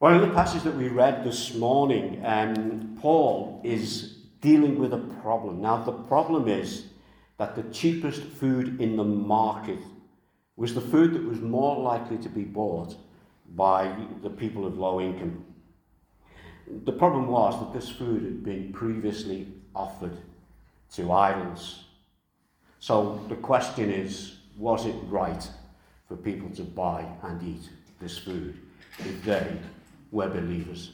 Well, in the passage that we read this morning, um, Paul is dealing with a problem. Now, the problem is that the cheapest food in the market was the food that was more likely to be bought by the people of low income. The problem was that this food had been previously offered to idols. So the question is was it right for people to buy and eat this food if they were believers?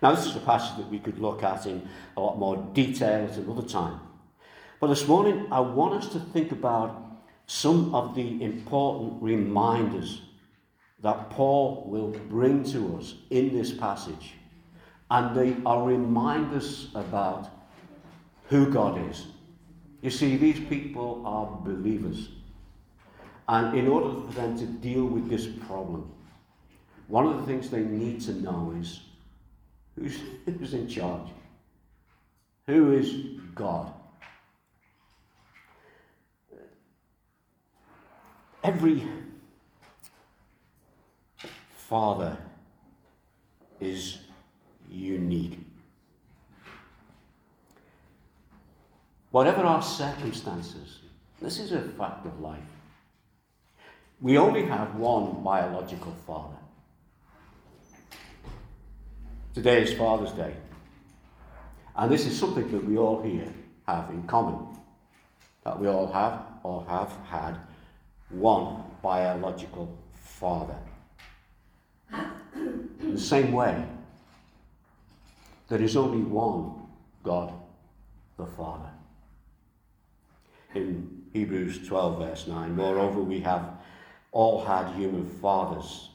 Now, this is a passage that we could look at in a lot more detail at another time. But this morning, I want us to think about some of the important reminders that Paul will bring to us in this passage. And they are reminders about who God is. You see, these people are believers. And in order for them to deal with this problem, one of the things they need to know is who's, who's in charge? Who is God? Every father is unique. Whatever our circumstances, this is a fact of life. We only have one biological father. Today is Father's Day. And this is something that we all here have in common. That we all have or have had one biological father. In the same way, there is only one God the Father. In Hebrews 12, verse 9, moreover, we have all had human fathers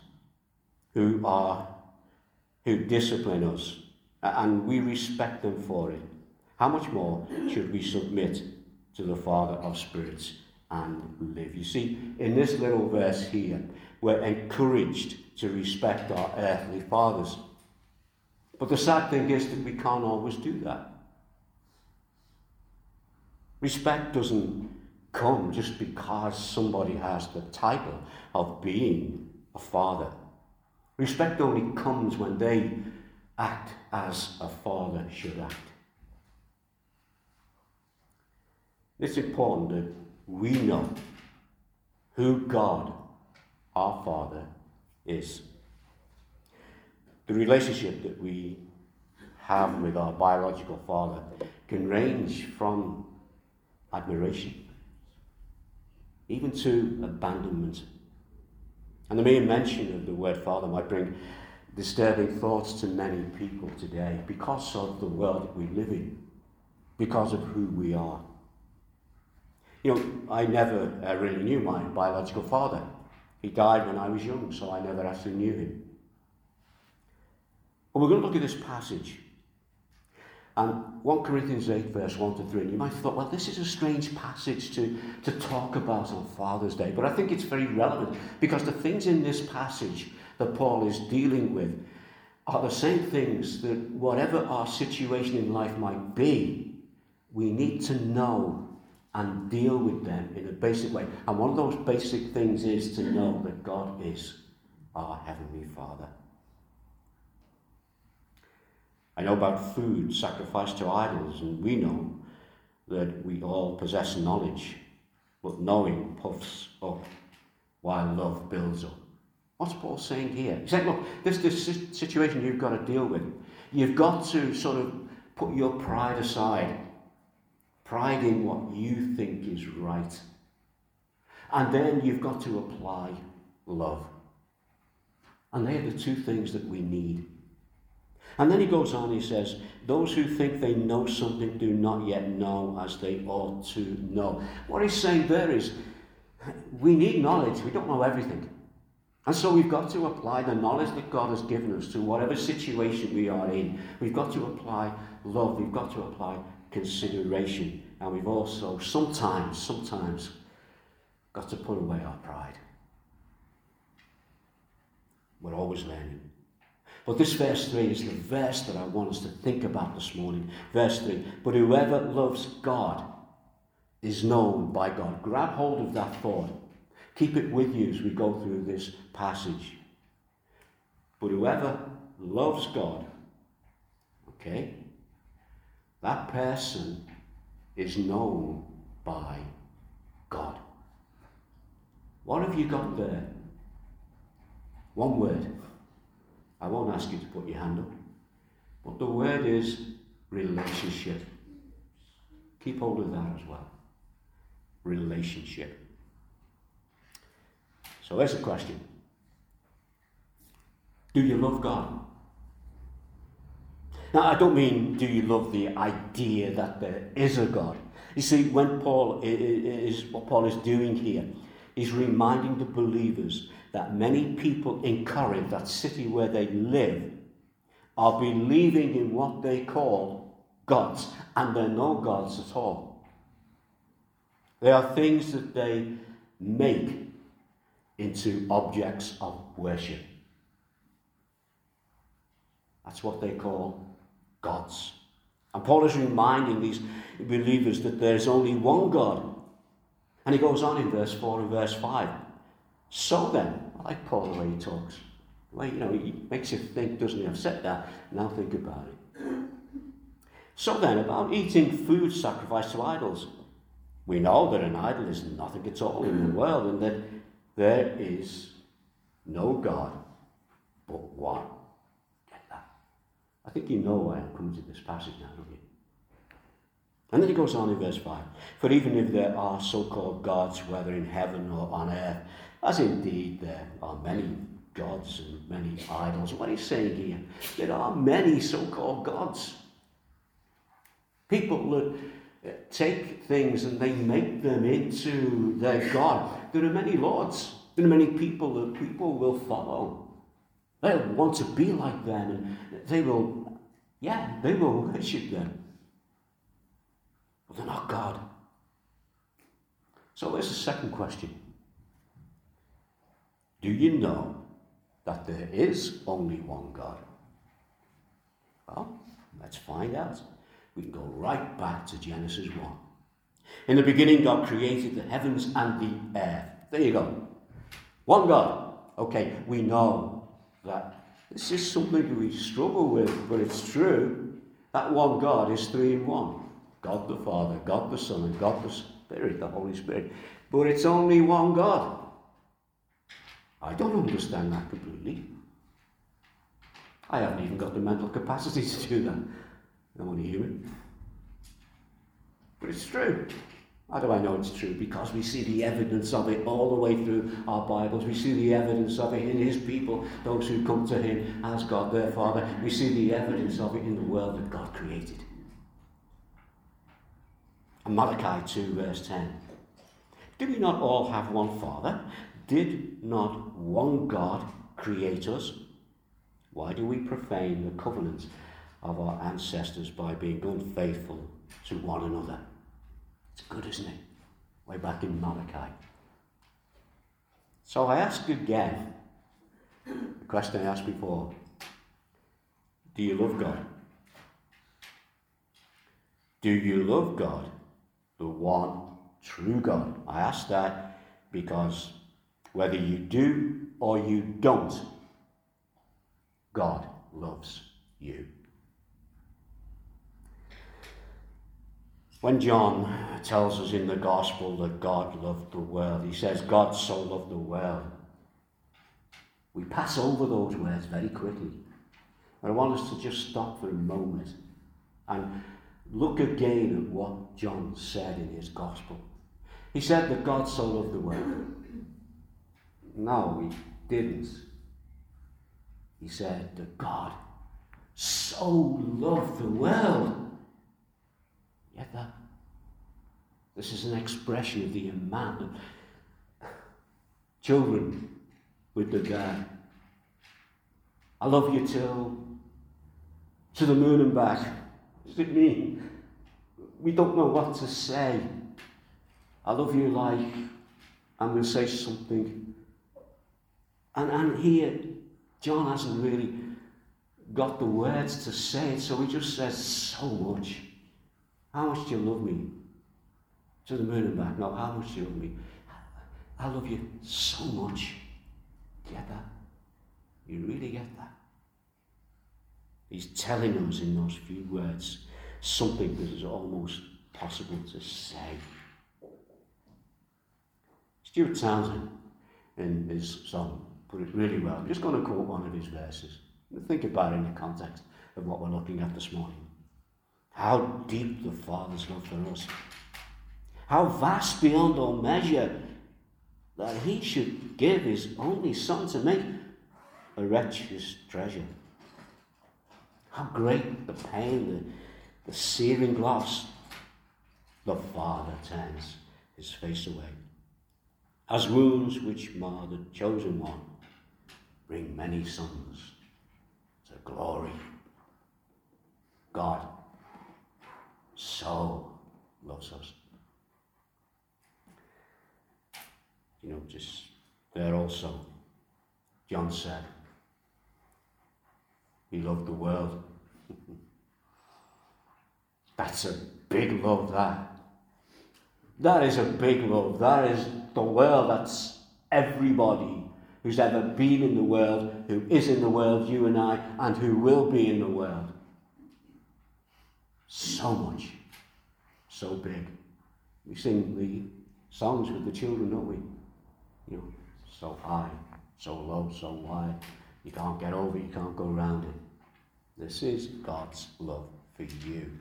who are who discipline us and we respect them for it. How much more should we submit to the Father of spirits and live? You see, in this little verse here, we're encouraged to respect our earthly fathers. But the sad thing is that we can't always do that. Respect doesn't come just because somebody has the title of being a father. Respect only comes when they act as a father should act. It's important that we know who God, our Father, is. The relationship that we have with our biological father can range from admiration even to abandonment. And the mere mention of the word father might bring disturbing thoughts to many people today because of the world that we live in, because of who we are. You know, I never uh, really knew my biological father. He died when I was young, so I never actually knew him. But we're going to look at this passage. And 1 Corinthians 8, verse 1 to 3. And you might have thought, well, this is a strange passage to, to talk about on Father's Day. But I think it's very relevant because the things in this passage that Paul is dealing with are the same things that, whatever our situation in life might be, we need to know and deal with them in a basic way. And one of those basic things is to know that God is our Heavenly Father. I know about food sacrificed to idols, and we know that we all possess knowledge, but knowing puffs up while love builds up. What's Paul saying here? He's saying, look, this, this situation you've got to deal with. You've got to sort of put your pride aside, pride in what you think is right. And then you've got to apply love. And they are the two things that we need and then he goes on, he says, Those who think they know something do not yet know as they ought to know. What he's saying there is, we need knowledge, we don't know everything. And so we've got to apply the knowledge that God has given us to whatever situation we are in. We've got to apply love, we've got to apply consideration, and we've also sometimes, sometimes got to put away our pride. We're always learning. But this verse 3 is the verse that I want us to think about this morning. Verse 3 But whoever loves God is known by God. Grab hold of that thought. Keep it with you as we go through this passage. But whoever loves God, okay, that person is known by God. What have you got there? One word. I won't ask you to put your hand up. But the word is relationship. Keep hold of that as well. Relationship. So there's a question Do you love God? Now, I don't mean do you love the idea that there is a God. You see, when Paul is what Paul is doing here, is reminding the believers that many people in Corinth, that city where they live, are believing in what they call gods, and they're no gods at all. They are things that they make into objects of worship. That's what they call gods. And Paul is reminding these believers that there's only one God. And he goes on in verse 4 and verse 5. So then, I like Paul the way he talks. Well, you know, he makes you think, doesn't he? I've said that, now think about it. So then, about eating food sacrificed to idols. We know that an idol is nothing at all in the world and that there is no God but one. Get that? I think you know why I'm coming to this passage now, don't you? And then he goes on in verse 5 For even if there are so called gods, whether in heaven or on earth, as indeed there are many gods and many idols, what he's saying here, there are many so called gods. People that uh, take things and they make them into their God. There are many lords. There are many people that people will follow. They'll want to be like them and they will, yeah, they will worship them. But they're not God. So there's the second question. Do you know that there is only one God? Well, let's find out. We can go right back to Genesis 1. In the beginning, God created the heavens and the earth. There you go. One God. Okay, we know that this is something we struggle with, but it's true. That one God is three in one God the Father, God the Son, and God the Spirit, the Holy Spirit. But it's only one God. I don't understand that completely. I haven't even got the mental capacity to do that. I'm only human. But it's true. How do I know it's true? Because we see the evidence of it all the way through our Bibles. We see the evidence of it in His people, those who come to Him as God their Father. We see the evidence of it in the world that God created. And Malachi 2, verse 10. Do we not all have one Father? Did not one God create us? Why do we profane the covenant of our ancestors by being unfaithful to one another? It's good, isn't it? Way back in Malachi. So I ask again the question I asked before Do you love God? Do you love God, the one true God? I ask that because whether you do or you don't, God loves you. When John tells us in the gospel that God loved the world, he says, God so loved the world. We pass over those words very quickly. But I want us to just stop for a moment and look again at what John said in his gospel. He said that God so loved the world. No, he didn't. He said that God so loved the world Get that? This is an expression of the amount of children with the dad. I love you till to the moon and back. Does it mean? We don't know what to say. I love you like I'm going to say something. And, and here, John hasn't really got the words to say it, so he just says so much. How much do you love me? To the moon and back. No, how much do you love me? I love you so much. Get that? You really get that? He's telling us in those few words something that is almost possible to say. Stuart Townsend, in his song, put it really well. I'm just going to quote one of his verses. Think about it in the context of what we're looking at this morning. How deep the Father's love for us. How vast beyond all measure that he should give his only Son to make a wretch his treasure. How great the pain, the, the searing loss. The Father turns his face away. As wounds which mar the chosen one bring many sons to glory. God so loves us. You know, just there also, John said, He loved the world. That's a big love, that. That is a big love. That is the world. That's everybody who's ever been in the world, who is in the world, you and I, and who will be in the world. So much. So big. We sing the songs with the children, don't we? You know, so high, so low, so wide. You can't get over, you can't go around it. This is God's love for you.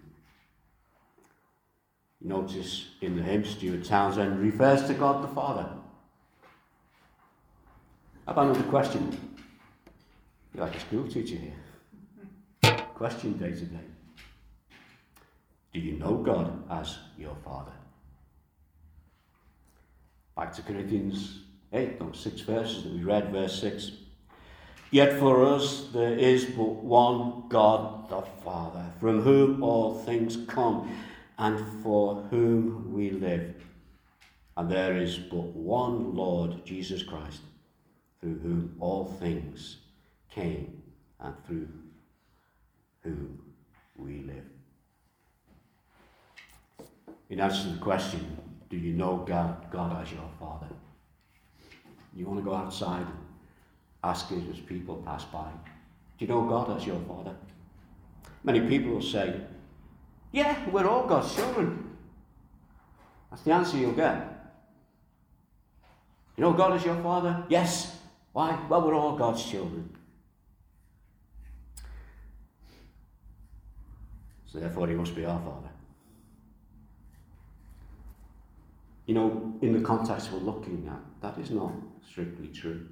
You notice in the hymn, Stuart Townsend refers to God the Father. About another question? You're like a school teacher here. Question day to day. Do you know God as your Father? Back to Corinthians 8, those six verses that we read, verse 6. Yet for us there is but one God the Father, from whom all things come, and for whom we live. And there is but one Lord Jesus Christ, through whom all things came, and through whom we live. In answer to the question, do you know God, God as your Father? You want to go outside and ask it as people pass by. Do you know God as your Father? Many people will say, Yeah, we're all God's children. That's the answer you'll get. You know God as your Father? Yes. Why? Well, we're all God's children. So therefore, He must be our Father. You know, in the context we're looking at, that is not strictly true.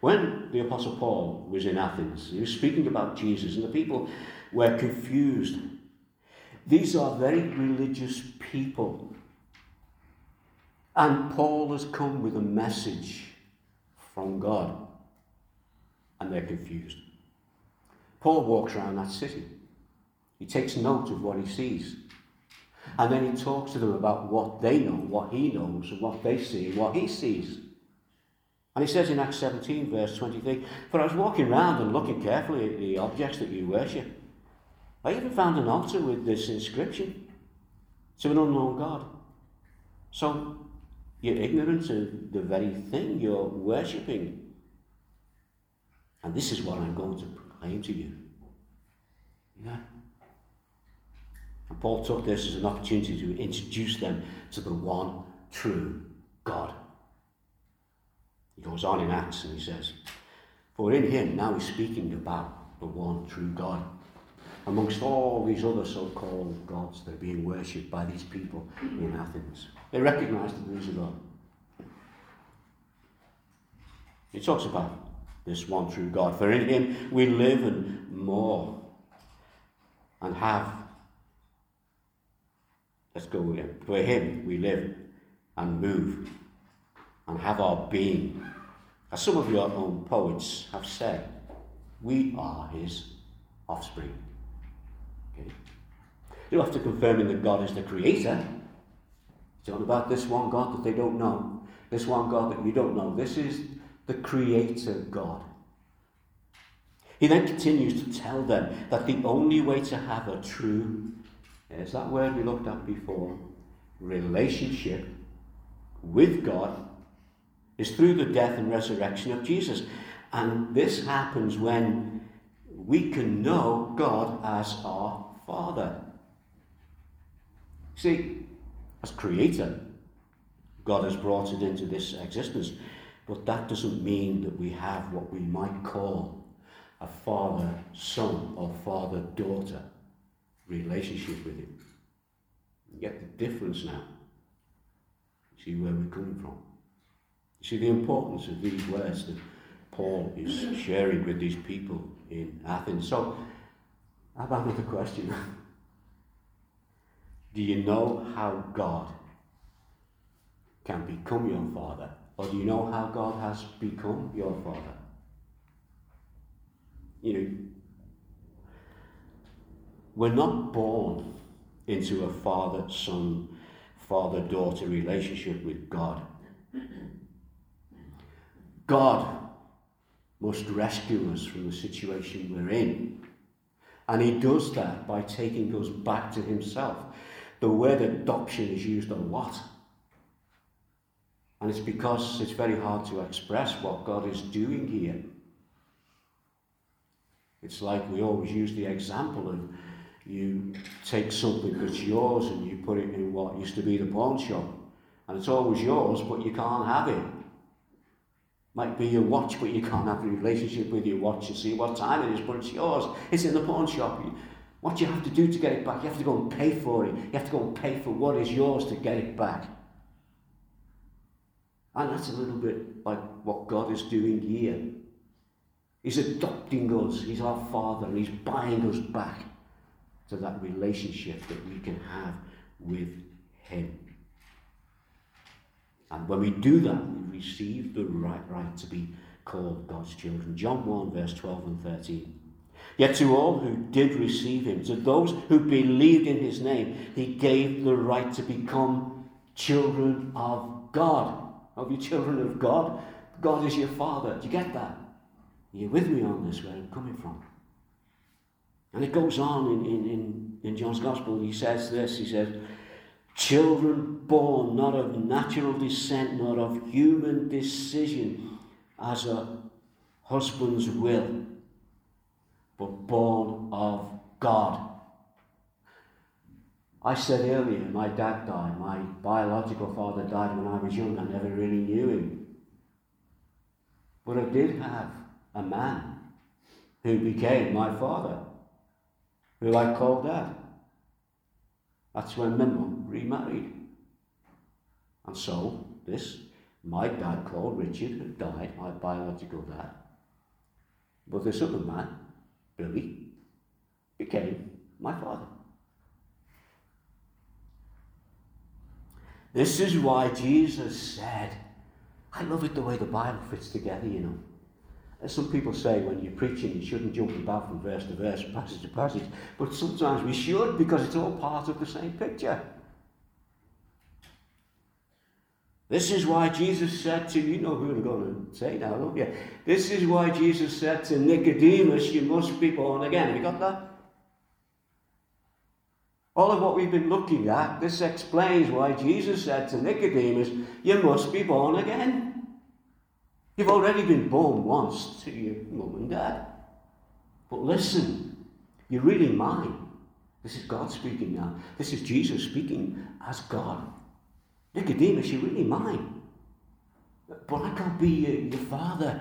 When the Apostle Paul was in Athens, he was speaking about Jesus, and the people were confused. These are very religious people. And Paul has come with a message from God, and they're confused. Paul walks around that city. He takes note of what he sees. And then he talks to them about what they know, what he knows, and what they see, what he sees. And he says in Acts 17, verse 23, For I was walking around and looking carefully at the objects that you worship. I even found an altar with this inscription to an unknown God. So you're ignorant of the very thing you're worshipping. And this is what I'm going to proclaim to you. Yeah. And Paul took this as an opportunity to introduce them to the one true God. He goes on in Acts and he says, For in him, now he's speaking about the one true God. Amongst all these other so called gods that are being worshipped by these people in Athens, they recognize that there is a God. He talks about this one true God. For in him we live and more and have Let's go with him. For him we live and move and have our being. As some of your own poets have said, we are his offspring. Okay? You don't have to confirm in that God is the creator. About this one God that they don't know. This one God that you don't know. This is the creator God. He then continues to tell them that the only way to have a true there's that word we looked at before relationship with God is through the death and resurrection of Jesus. And this happens when we can know God as our Father. See, as Creator, God has brought it into this existence. But that doesn't mean that we have what we might call a father son or father daughter relationship with Him. You get the difference now. See where we're coming from. See the importance of these words that Paul is sharing with these people in Athens. So, I have another question. Do you know how God can become your father? Or do you know how God has become your father? You know, we're not born into a father son, father daughter relationship with God. God must rescue us from the situation we're in. And he does that by taking us back to himself. The word adoption is used a lot. And it's because it's very hard to express what God is doing here. It's like we always use the example of you take something that's yours and you put it in what used to be the pawn shop. And it's always yours, but you can't have it. Might be your watch, but you can't have a relationship with your watch. to see what time it is, but it's yours. It's in the pawn shop. What you have to do to get it back, you have to go and pay for it. You have to go and pay for what is yours to get it back. And that's a little bit like what God is doing here. He's adopting us, He's our Father, and He's buying us back to that relationship that we can have with Him. And when we do that, we receive the right, right to be called God's children. John 1, verse 12 and 13. Yet to all who did receive him, to those who believed in his name, he gave the right to become children of God. Are you children of God? God is your Father. Do you get that? Are you with me on this, where I'm coming from? And it goes on in, in, in, in John's Gospel. He says this He says, Children born not of natural descent, nor of human decision, as a husband's will, but born of God. I said earlier, my dad died. My biological father died when I was young. I never really knew him. But I did have a man who became my father, who I called dad. That's when my mum remarried. And so, this, my dad called Richard, had died, my biological dad. But this other man, Billy, became my father. This is why Jesus said, I love it the way the Bible fits together, you know. As some people say when you're preaching, you shouldn't jump about from verse to verse, passage to passage, but sometimes we should because it's all part of the same picture. This is why Jesus said to, you know who I'm going to say now, don't you? This is why Jesus said to Nicodemus, you must be born again. Have you got that? All of what we've been looking at, this explains why Jesus said to Nicodemus, you must be born again. You've already been born once to your mum and dad. But listen, you're really mine. This is God speaking now. This is Jesus speaking as God. Nicodemus, you're really mine. But I can't be your, father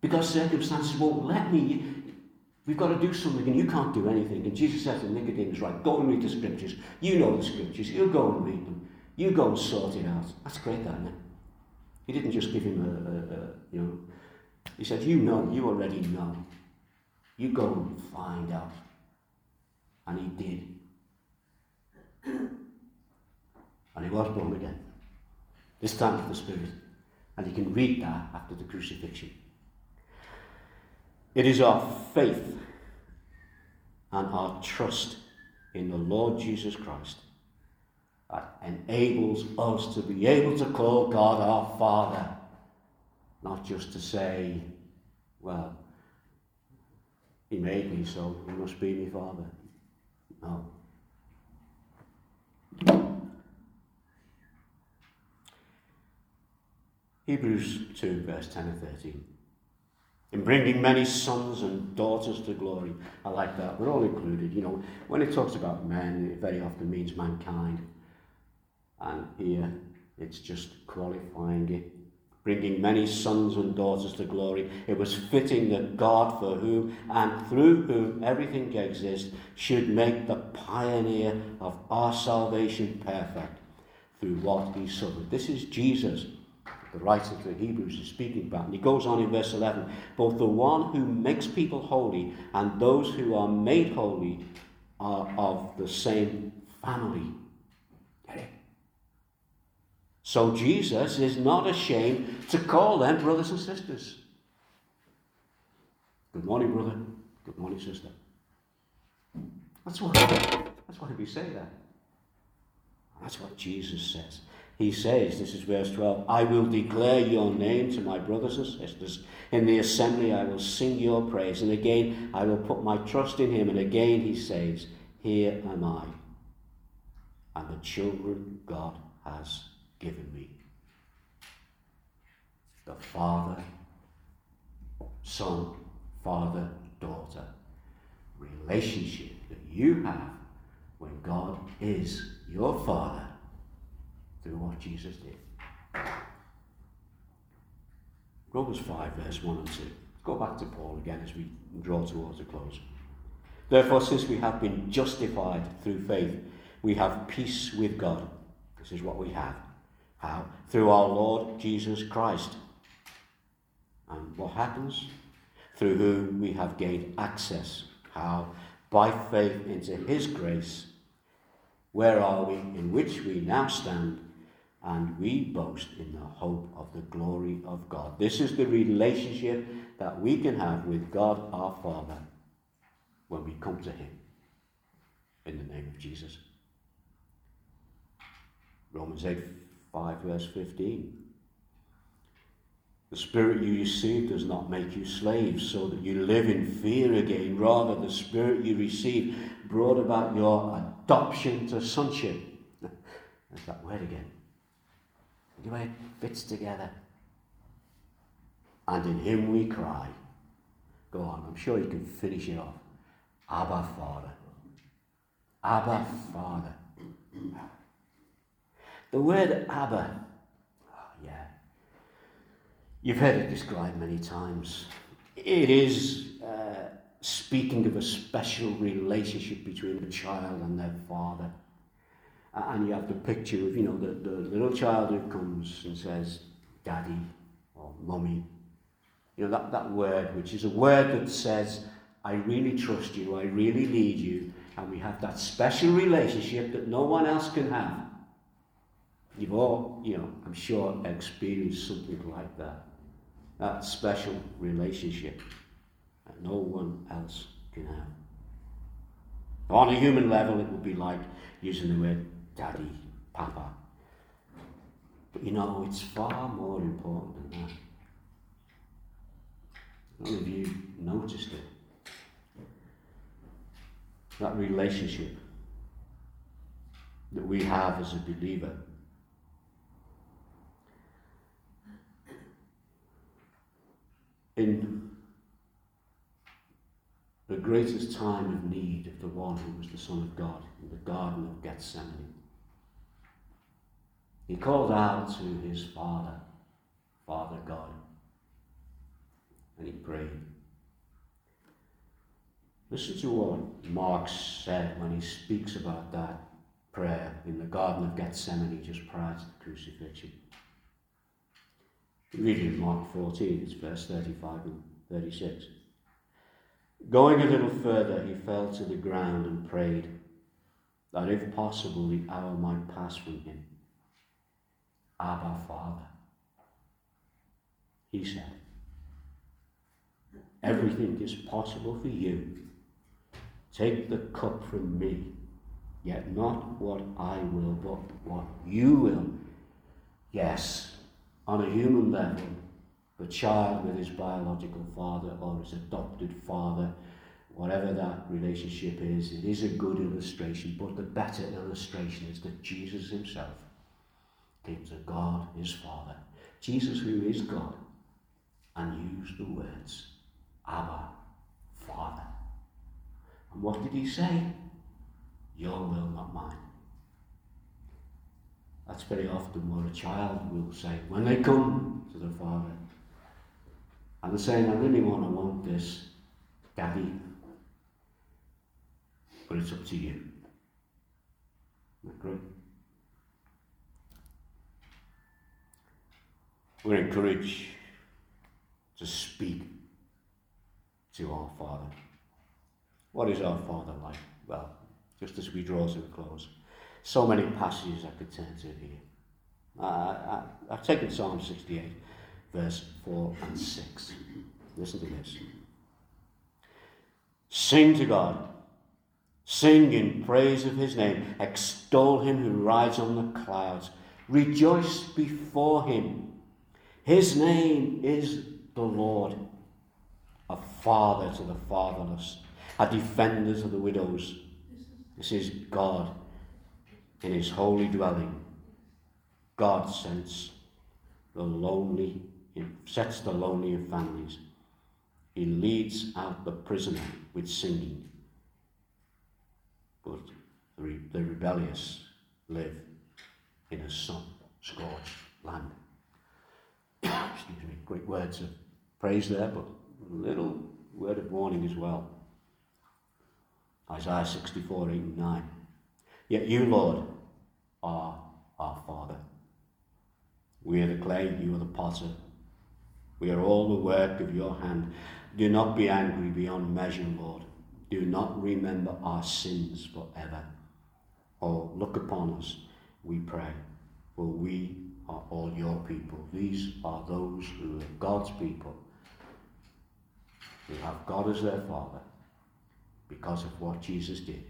because circumstances won't let me. We've got to do something and you can't do anything. And Jesus said to Nicodemus, right, go and read the scriptures. You know the scriptures. You go and read them. You go and sort it out. That's great, that, isn't it? He didn't just give him a, a, a, you know, he said, You know, you already know. You go and find out. And he did. And he was born again. This time of the Spirit. And you can read that after the crucifixion. It is our faith and our trust in the Lord Jesus Christ that enables us to be able to call God our Father, not just to say, well, He made me, so He must be my Father. No. Hebrews 2, verse 10 and 13. In bringing many sons and daughters to glory. I like that. We're all included. You know, when it talks about men, it very often means mankind. And here, it's just qualifying it bringing many sons and daughters to glory. It was fitting that God, for whom and through whom everything exists, should make the pioneer of our salvation perfect through what he suffered. This is Jesus, the writer to the Hebrews is speaking about. And he goes on in verse 11 both the one who makes people holy and those who are made holy are of the same family. So Jesus is not ashamed to call them brothers and sisters. Good morning, brother. Good morning, sister. That's why, that's why we say that. That's what Jesus says. He says, this is verse 12, I will declare your name to my brothers and sisters. In the assembly I will sing your praise. And again I will put my trust in him. And again he says, Here am I. And the children God has given me. The Father, Son, Father, daughter relationship that you have when God is your Father through what Jesus did. Romans 5, verse 1 and 2. Go back to Paul again as we draw towards a close. Therefore, since we have been justified through faith, we have peace with God. This is what we have how? Through our Lord Jesus Christ. And what happens? Through whom we have gained access. How? By faith into His grace. Where are we? In which we now stand, and we boast in the hope of the glory of God. This is the relationship that we can have with God our Father when we come to Him in the name of Jesus. Romans 8 5 verse 15. The spirit you received does not make you slaves so that you live in fear again. Rather, the spirit you received brought about your adoption to sonship. There's that word again. The way it fits together. And in him we cry. Go on, I'm sure you can finish it off. Abba, Father. Abba, Father. The word Abba, oh, yeah, you've heard it described many times. It is uh, speaking of a special relationship between a child and their father. And you have the picture of, you know, the, the little child who comes and says, Daddy or Mummy. You know, that, that word, which is a word that says, I really trust you, I really need you, and we have that special relationship that no one else can have. You've all, you know, I'm sure, experienced something like that. That special relationship that no one else can have. On a human level, it would be like using the word daddy, papa. But you know, it's far more important than that. Of you noticed it. That relationship that we have as a believer in the greatest time of need of the one who was the Son of God in the Garden of Gethsemane. He called out to his Father, Father God, and he prayed. Listen to what Mark said when he speaks about that prayer in the Garden of Gethsemane just prior to the crucifixion. Read in Mark 14, it's verse 35 and 36. Going a little further, he fell to the ground and prayed that if possible the hour might pass from him. Abba, Father. He said, Everything is possible for you. Take the cup from me, yet not what I will, but what you will. Yes, on a human level, a child with his biological father or his adopted father, whatever that relationship is, it is a good illustration, but the better illustration is that Jesus himself to God, his Father, Jesus, who is God, and used the words, Abba, Father. And what did he say? Your will, not mine. That's very often what a child will say when they come to the Father. And they're saying, I really want to want this, Daddy, but it's up to you. Isn't that great? We're encouraged to speak to our Father. What is our Father like? Well, just as we draw to a close, so many passages I could turn to here. Uh, I, I've taken Psalm 68, verse 4 and 6. Listen to this. Sing to God. Sing in praise of his name. Extol him who rides on the clouds. Rejoice before him. His name is the Lord, a father to the fatherless, a defender to the widows. This is God in his holy dwelling. God sends the lonely, sets the lonely in families. He leads out the prisoner with singing. But the, the rebellious live in a sun scorched land. Excuse me, great words of praise there, but a little word of warning as well. Isaiah 64, 8 and 9. Yet you, Lord, are our Father. We are the clay, you are the potter. We are all the work of your hand. Do not be angry beyond measure, Lord. Do not remember our sins forever. Oh, look upon us, we pray, for we are all your people. These are those who are God's people, who have God as their Father because of what Jesus did.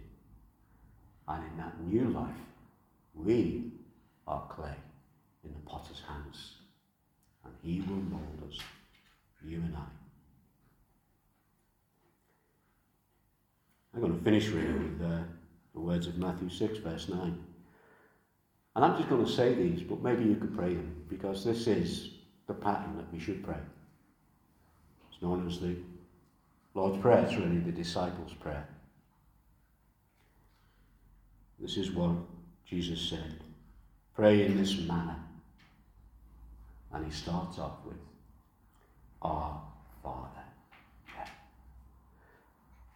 And in that new life, we are clay in the potter's hands, and he will mold us, you and I. I'm going to finish really with uh, the words of Matthew 6, verse 9. And I'm just going to say these, but maybe you could pray them, because this is the pattern that we should pray. It's known as the Lord's Prayer, it's really the disciples' prayer. This is what Jesus said Pray in this manner. And he starts off with, Our Father.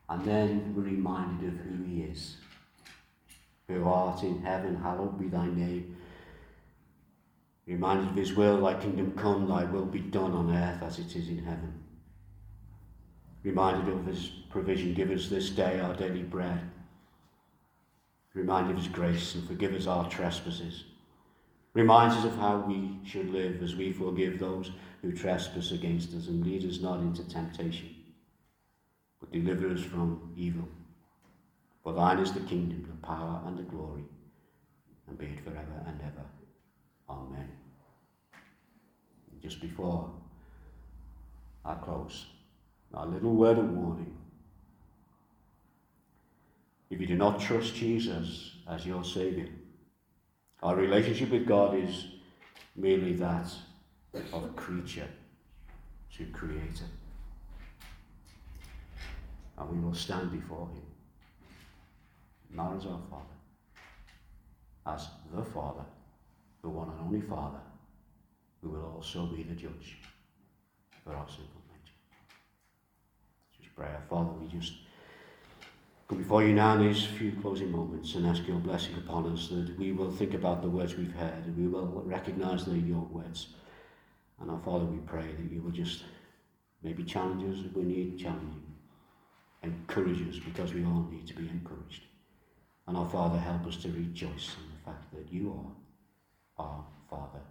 And then we're reminded of who he is. Who art in heaven, hallowed be thy name. Reminded of his will, thy kingdom come, thy will be done on earth as it is in heaven. Reminded of his provision, give us this day our daily bread. Reminded of his grace and forgive us our trespasses. Reminds us of how we should live as we forgive those who trespass against us and lead us not into temptation but deliver us from evil. For thine is the kingdom, the power, and the glory, and be it forever and ever. Amen. Just before I close, a little word of warning. If you do not trust Jesus as your Saviour, our relationship with God is merely that of creature to creator and we will stand before him, not as our Father, as the Father, the one and only Father, who will also be the judge for our sinful nature. Just pray, our Father, we just come before you now in these few closing moments and ask your blessing upon us that we will think about the words we've heard and we will recognize they're your words. And our Father, we pray that you will just maybe challenge us if we need challenging encourage us because we all need to be encouraged. And our Father, help us to rejoice in the fact that you are our Father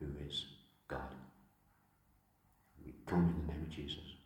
who is God. We come in the name of Jesus.